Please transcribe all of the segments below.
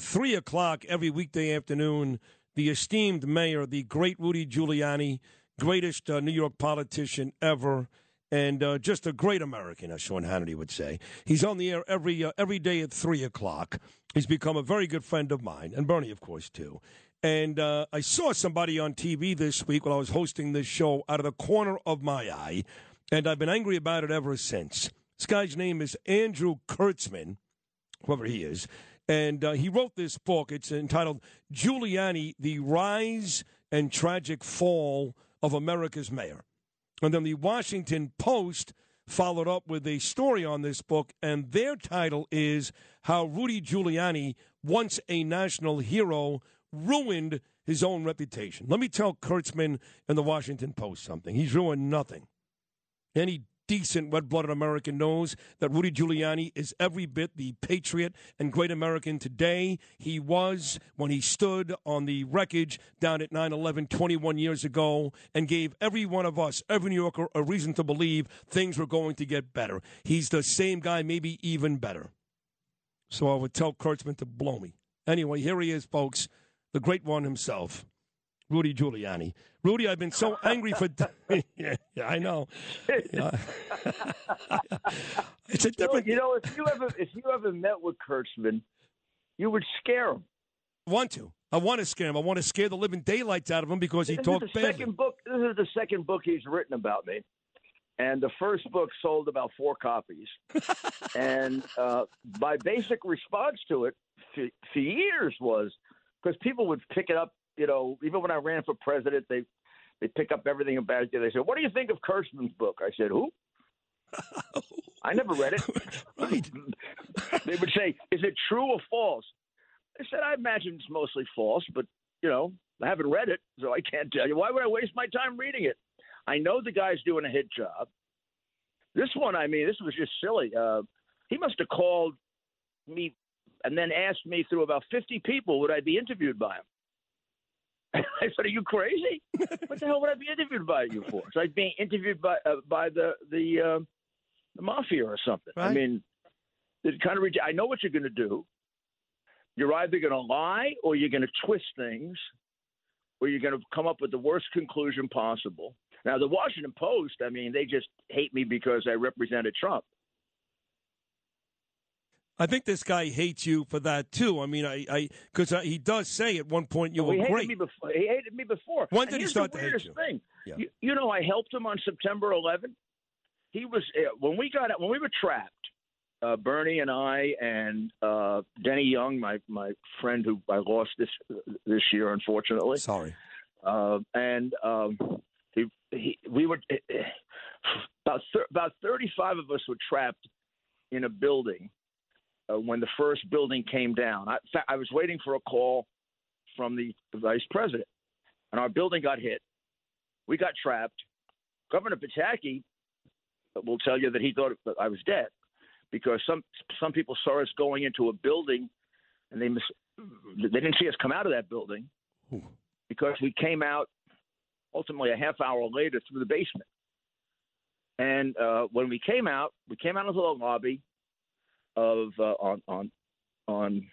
3 o'clock every weekday afternoon, the esteemed mayor, the great Rudy Giuliani, greatest uh, New York politician ever, and uh, just a great American, as Sean Hannity would say. He's on the air every, uh, every day at 3 o'clock. He's become a very good friend of mine, and Bernie, of course, too. And uh, I saw somebody on TV this week while I was hosting this show out of the corner of my eye, and I've been angry about it ever since. This guy's name is Andrew Kirtzman, whoever he is. And uh, he wrote this book. It's entitled Giuliani The Rise and Tragic Fall of America's Mayor. And then the Washington Post followed up with a story on this book, and their title is How Rudy Giuliani, once a national hero, ruined his own reputation. Let me tell Kirtzman and the Washington Post something. He's ruined nothing. Any decent red blooded American knows that Rudy Giuliani is every bit the patriot and great American today he was when he stood on the wreckage down at 9 11 21 years ago and gave every one of us, every New Yorker, a reason to believe things were going to get better. He's the same guy, maybe even better. So I would tell Kirtzman to blow me. Anyway, here he is, folks, the great one himself. Rudy Giuliani. Rudy, I've been so angry for. yeah, yeah, I know. Yeah. it's a different. You know, if you ever if you ever met with Kirtzman, you would scare him. I want to. I want to scare him. I want to scare the living daylights out of him because he this talked badly. second book. This is the second book he's written about me, and the first book sold about four copies. and uh, my basic response to it for, for years was because people would pick it up. You know, even when I ran for president, they they pick up everything about it. They said, "What do you think of Kirtzman's book?" I said, "Who?" I never read it. right. they would say, "Is it true or false?" I said, "I imagine it's mostly false, but you know, I haven't read it, so I can't tell you. Why would I waste my time reading it? I know the guy's doing a hit job. This one, I mean, this was just silly. Uh, he must have called me and then asked me through about 50 people would I be interviewed by him. I said, "Are you crazy? What the hell would I be interviewed by you for?" It's I'd being interviewed by uh, by the the uh, the mafia or something. I mean, it kind of. Re- I know what you're going to do. You're either going to lie or you're going to twist things, or you're going to come up with the worst conclusion possible. Now, the Washington Post, I mean, they just hate me because I represented Trump. I think this guy hates you for that too. I mean, I, I, because he does say at one point you Well, he were hated great. me before. He hated me before. When And did he start the to hate you? Thing. Yeah. You, you know, I helped him on September 11th. He was uh, when we got when we were trapped. Uh, Bernie and I and uh, Denny Young, my my friend who I lost this this year, unfortunately. Sorry. Uh, and um, he, he, we were about thir- about 35 of us were trapped in a building uh, when the first building came down. I, I was waiting for a call from the, the vice president, and our building got hit. We got trapped. Governor Pataki will tell you that he thought I was dead because some some people saw us going into a building, and they mis- they didn't see us come out of that building Ooh. because we came out ultimately a half hour later through the basement. And uh, when we came out, we came out into the lobby of uh, on on on.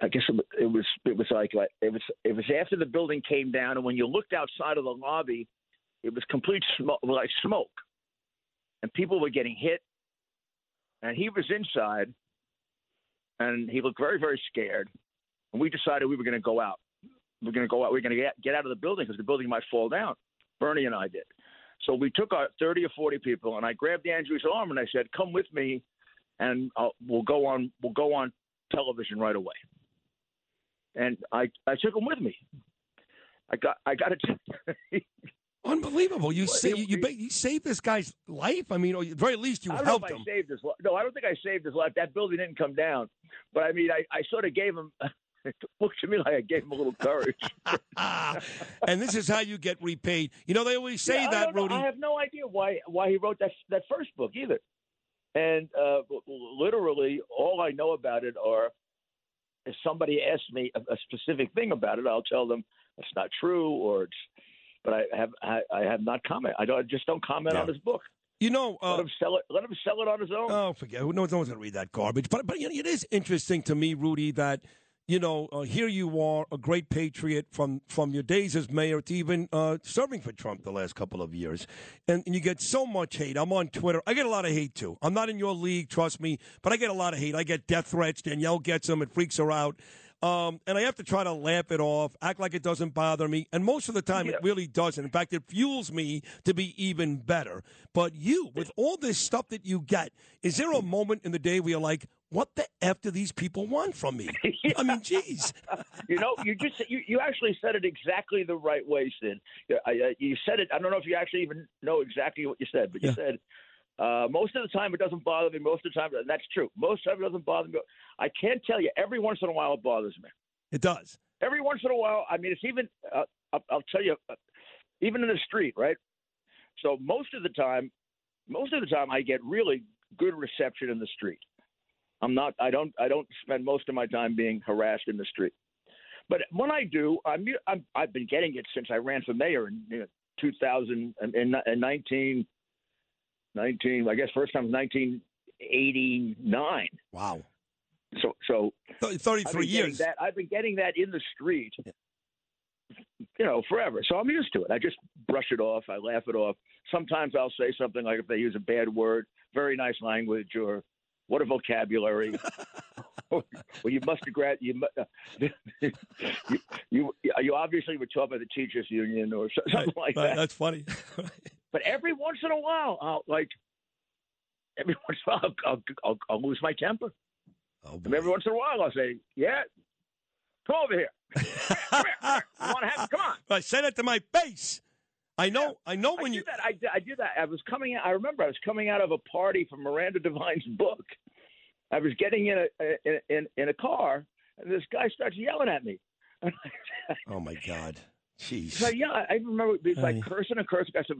I guess it, was it was like, it was it was after the building came down, and when you looked outside of the lobby, it was complete smoke, like smoke, and people were getting hit. And he was inside, and he looked very very scared. And we decided we were going to go out we're going to go out. We're going to get, get out of the building because the building might fall down. Bernie and I did. So we took our 30 or 40 people, and I grabbed Andrew's arm and I said, "Come with me, and I'll, we'll go on. We'll go on television right away." And I I took him with me. I got I got it. Unbelievable. You say you, you, you saved this guy's life. I mean, or at the very least, you I don't know if helped I him. saved his life. No, I don't think I saved his life. That building didn't come down. but I mean, I, I sort of gave him. It looked to me like I gave him a little courage. and this is how you get repaid. You know, they always say Yeah, that. Rudy. I have no idea why why he wrote that that first book either. And uh, literally, all I know about it are if somebody asks me a, a specific thing about it, I'll tell them it's not true, or it's. But I have I, I have not comment. I don't I just don't comment Yeah. on his book. You know, uh, Let him sell it. Let him sell it on his own. Oh, forget. No, no one's going to read that garbage. But but you know, it is interesting to me, Rudy, that you know uh, here you are, a great patriot from from your days as mayor to even uh, serving for Trump the last couple of years, and, and you get so much hate. I'm on Twitter. I get a lot of hate too. I'm not in your league, trust me, but I get a lot of hate. I get death threats. Danielle gets them. It freaks her out. Um, and I have to try to laugh it off, act like it doesn't bother me. And most of the time, Yeah. it really doesn't. In fact, it fuels me to be even better. But you, with all this stuff that you get, is there a moment in the day where you're like, what the F do these people want from me? I mean, geez. you know, you just you, you actually said it exactly the right way, Sid. I, I, you said it. I don't know if you actually even know exactly what you said, but you Yeah. said uh, most of the time it doesn't bother me. Most of the time, and that's true. Most of the time it doesn't bother me. I can't tell you. Every once in a while, it bothers me. It does. Every once in a while, I mean, it's even. Uh, I'll, I'll tell you, uh, even in the street, right? So most of the time, most of the time, I get really good reception in the street. I'm not. I don't. I don't spend most of my time being harassed in the street. But when I do, I'm, I'm I've been getting it since I ran for mayor in you know, 2000 and, and, and 19, 19. I guess first time was 1989. Wow. So so Th- I've 33 years. That I've been getting that in the street, you know, forever. So I'm used to it. I just brush it off. I laugh it off. Sometimes I'll say something like if they use a bad word, very nice language, or what a vocabulary. well, you must have grad. You, mu- uh, you you you obviously were taught by the teachers union or so- something like Right, that. That's funny. But every once in a while, I'll like every once in a while I'll, I'll, I'll lose my temper. oh, And every once in a while, I'll say, "Yeah, come over here. Come here. You want to have? Come on." Right, say that to my face. I know. I know when did you. that. I did, I did that. I was coming out. I remember I was coming out of a party for Miranda Devine's book. I was getting in a in in, in a car, and this guy starts yelling at me. Oh my God. Jeez. so yeah, I remember it was like cursing and cursing. I said,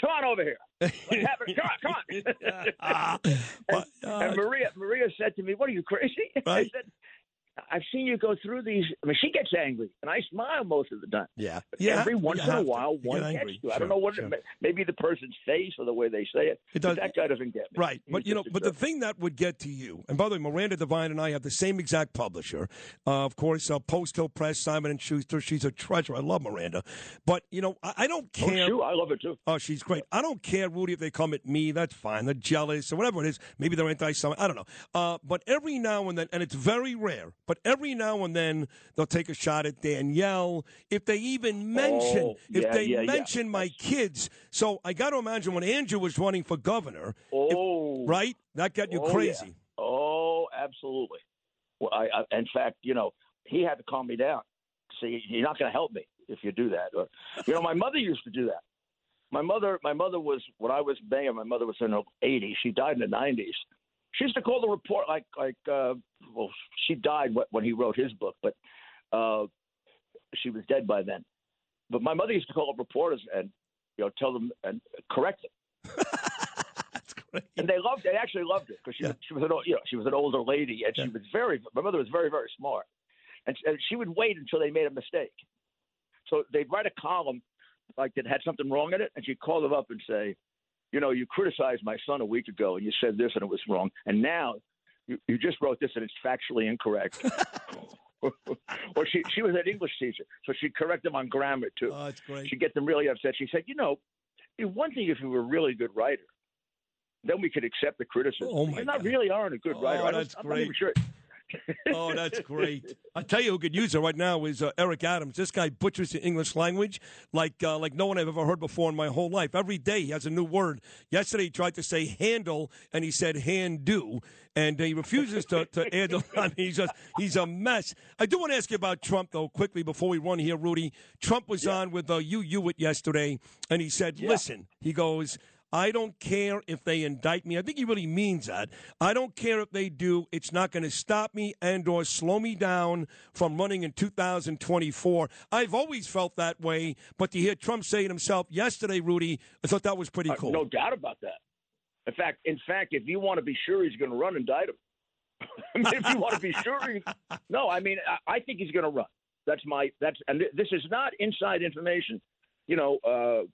"Come on over here. What's happening? Come on, come on." Ah, uh, And Maria, Maria said to me, "What are you crazy?" I said, "I've seen you go through these." I mean, she gets angry, and I smile most of the time. yeah. But Yeah. every once in a have to. while, one gets you. I Sure, don't know what. sure. It, maybe the person's face or the way they say it. It does- that guy doesn't get me. Right, He's but you know, but the thing that would get to you, and by the way, Miranda Devine and I have the same exact publisher, uh, of course, uh, Post Hill Press, Simon and Schuster. She's a treasure. I love Miranda, but you know, I, I don't Oh, care. shoot, I love it too. Oh, she's great. I don't care, Rudy, if they come at me. That's fine. They're jealous or whatever it is. Maybe they're anti-Semitic. I don't know. Uh, but every now and then, and it's very rare, but every now and then they'll take a shot at Danielle. If they even mention, Oh, if they yeah, yeah. mention my kids. So I got to imagine when Andrew was running for governor, Oh, right? That got you Oh, crazy. yeah. Oh, absolutely. Well, I, I, in fact, you know, he had to calm me down. See, you're not going to help me if you do that. Or, you know, my mother used to do that. My mother, my mother was when I was mayor. My mother was in her 80s. She died in the 90s. She used to call the report like like uh, well, she died when he wrote his book, but uh, she was dead by then. But my mother used to call up reporters and you know tell them and correct them. That's great. and they loved they actually loved it because she, Yeah. she was an old, you know she was an older lady and Yeah. she was very my mother was very very smart and, and she would wait until they made a mistake so they'd write a column like that had something wrong in it and she'd call them up and say you know you criticized my son a week ago and you said this and it was wrong and now you, you just wrote this and it's factually incorrect or she she was an english teacher so she'd correct them on grammar too Oh, that's great. she'd get them really upset. She said, "You know, one thing if you were a really good writer, then we could accept the criticism. Oh, my You're not God. really aren't a good Oh, writer. I don't- that's I'm not even great. sure. Oh, that's great. I tell you who could use it right now is uh, Eric Adams. This guy butchers the English language like uh, like no one I've ever heard before in my whole life. Every day he has a new word. Yesterday he tried to say handle and he said hand do, and he refuses to, to handle. I mean, he's just he's a mess. I do want to ask you about Trump though quickly before we run here, Rudy. Trump was on with uh, Hugh Hewitt yesterday, and he said, Yeah. "Listen," he goes. I don't care if they indict me. I think he really means that. I don't care if they do. It's not going to stop me and or slow me down from running in 2024. I've always felt that way, but to hear Trump say it himself yesterday, Rudy, I thought that was pretty Uh, cool. no doubt about that. In fact, in fact, if you want to be sure he's going to run, indict him. I mean, if you want to be sure, he, no. I mean, I, I think he's going to run. That's my that's and this is not inside information. You know, uh,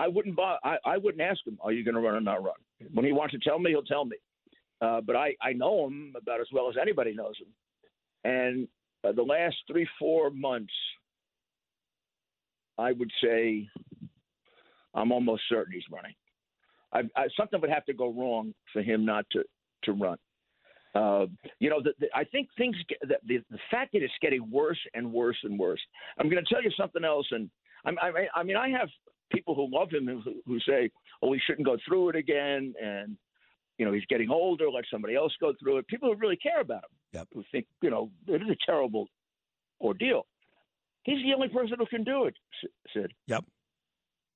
I wouldn't buy. I, I wouldn't ask him, "Are you going to run or not run?" When he wants to tell me, he'll tell me. Uh, but I I know him about as well as anybody knows him. And uh, the last three four months, I would say, I'm almost certain he's running. I, I, something would have to go wrong for him not to to run. Uh, you know, the, the, I think things get, the, the fact that it's getting worse and worse and worse. I'm going to tell you something else, and I, I mean, I have people who love him who, who say, "Oh, he shouldn't go through it again," and you know, he's getting older. Let somebody else go through it. People who really care about him, Yep. who think, you know, it is a terrible ordeal. He's the only person who can do it, Sid. Yep.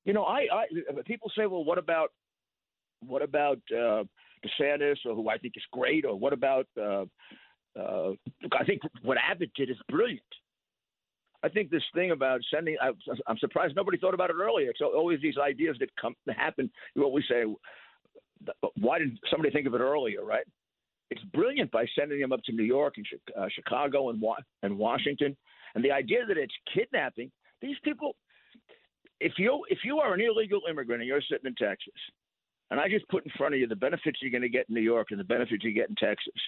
You know, I, I people say, well, what about what about uh, DeSantis, or who I think is great, or what about? Uh, uh, I think what Abbott did is brilliant. I think this thing about sending, I, I'm surprised nobody thought about it earlier. It's always these ideas that come happen. You always say, why didn't somebody think of it earlier, right? It's brilliant by sending them up to New York and uh, Chicago and Wa- and Washington, and the idea that it's kidnapping these people. If you if you are an illegal immigrant and you're sitting in Texas, and I just put in front of you the benefits you're going to get in New York and the benefits you get in Texas,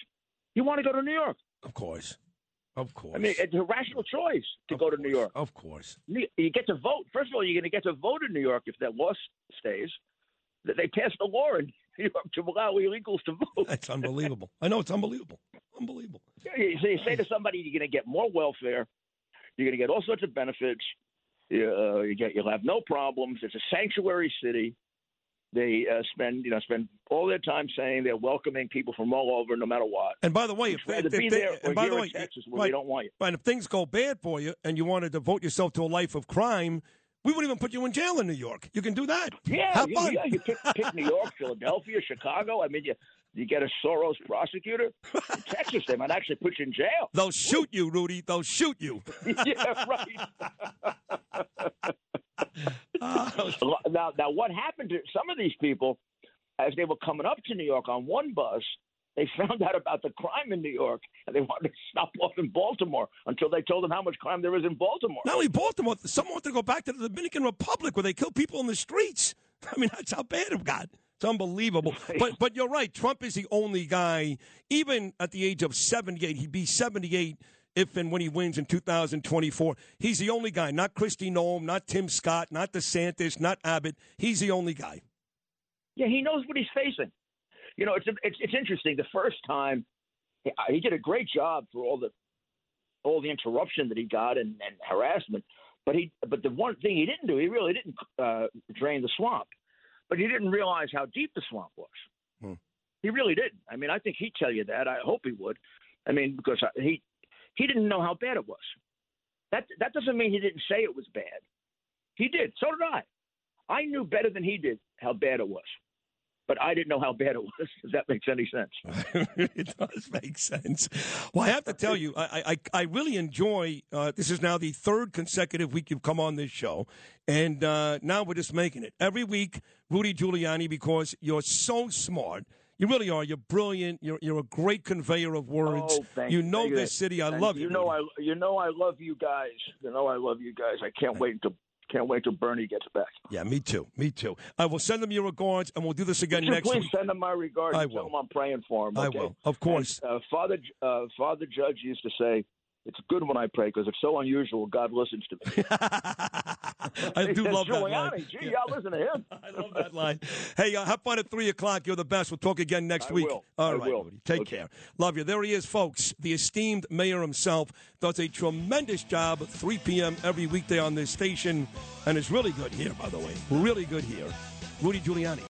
you want to go to New York. Of course. Of course. I mean, it's a rational choice to Of go to New. York. Of course. You get to vote. First of all, you're going to get to vote in New York if that law stays. That They passed a law in New York to allow illegals to vote. That's unbelievable. I know it's unbelievable. Unbelievable. Yeah, you- So you say to somebody, you're going to get more welfare. You're going to get all sorts of benefits. You, uh, you get, you'll have no problems. It's a sanctuary city. They uh, spend, you know, spend all their time saying they're welcoming people from all over, no matter what. And by the way, if, if, if be they- there and by the in way, Texas where right, they don't want you. right, if things go bad for you and you want to devote yourself to a life of crime, we wouldn't even put you in jail in New York. You can do that. Yeah, Have you, fun. yeah. You pick, pick New York, Philadelphia, Chicago. I mean, you you get a Soros prosecutor. In Texas, they might actually put you in jail. They'll shoot you, Rudy. They'll shoot you. yeah, right. Ah, now, now, what happened to some of these people as they were coming up to New York on one bus? They found out about the crime in New York, and they wanted to stop off in Baltimore until they told them how much crime there is in Baltimore. Not only Baltimore, some want to go back to the Dominican Republic where they kill people in the streets. I mean, that's how bad it got. It's unbelievable. But but you're right. Trump is the only guy, even at the age of 78, he'd be 78 if and when he wins in 2024. He's the only guy, not Kristi Noem, not Tim Scott, not DeSantis, not Abbott. He's the only guy. Yeah, he knows what he's facing. You know, it's it's it's interesting. The first time, he- he did a great job for all the all the interruption that he got and, and harassment. But he but the one thing he didn't do, he really didn't uh, drain the swamp. But he didn't realize how deep the swamp was. Hmm. He really didn't. I mean, I think he'd tell you that. I hope he would. I mean, because he he didn't know how bad it was. That that doesn't mean he didn't say it was bad. He did. So did I. I knew better than he did how bad it was, but I didn't know how bad it was. If that makes any sense. it does make sense. Well, I have to tell you, I I, I really enjoy. Uh, this is now the third consecutive week you've come on this show, and uh, now we're just making it every week, Rudy Giuliani, because you're so smart. You really are. You're brilliant. You're you're a great conveyor of words. Oh, thank you you. know Thank this city. I And love you. you. know. I you know I love you guys. You know I love you guys. I can't wait to can't wait till Bernie gets back. Yeah, me too. Me too. I will send them your regards, and we'll do this again you next please week. send them my regards. I will. I'm praying for him. I will, of course. And, uh, Father uh, Father Judge used to say, "It's good when I pray because it's so unusual. God listens to me." I do love that Giuliani, line. Gee, y'all listen to him. I love that line. Hey, uh, have fun at 3 o'clock. You're the best. We'll talk again next I week. will. All I right, will. Take Okay. care. Love you. There he is, folks. The esteemed mayor himself does a tremendous job at 3 p.m. every weekday on this station, and it's really good here, by the way. Really good here. Rudy Giuliani.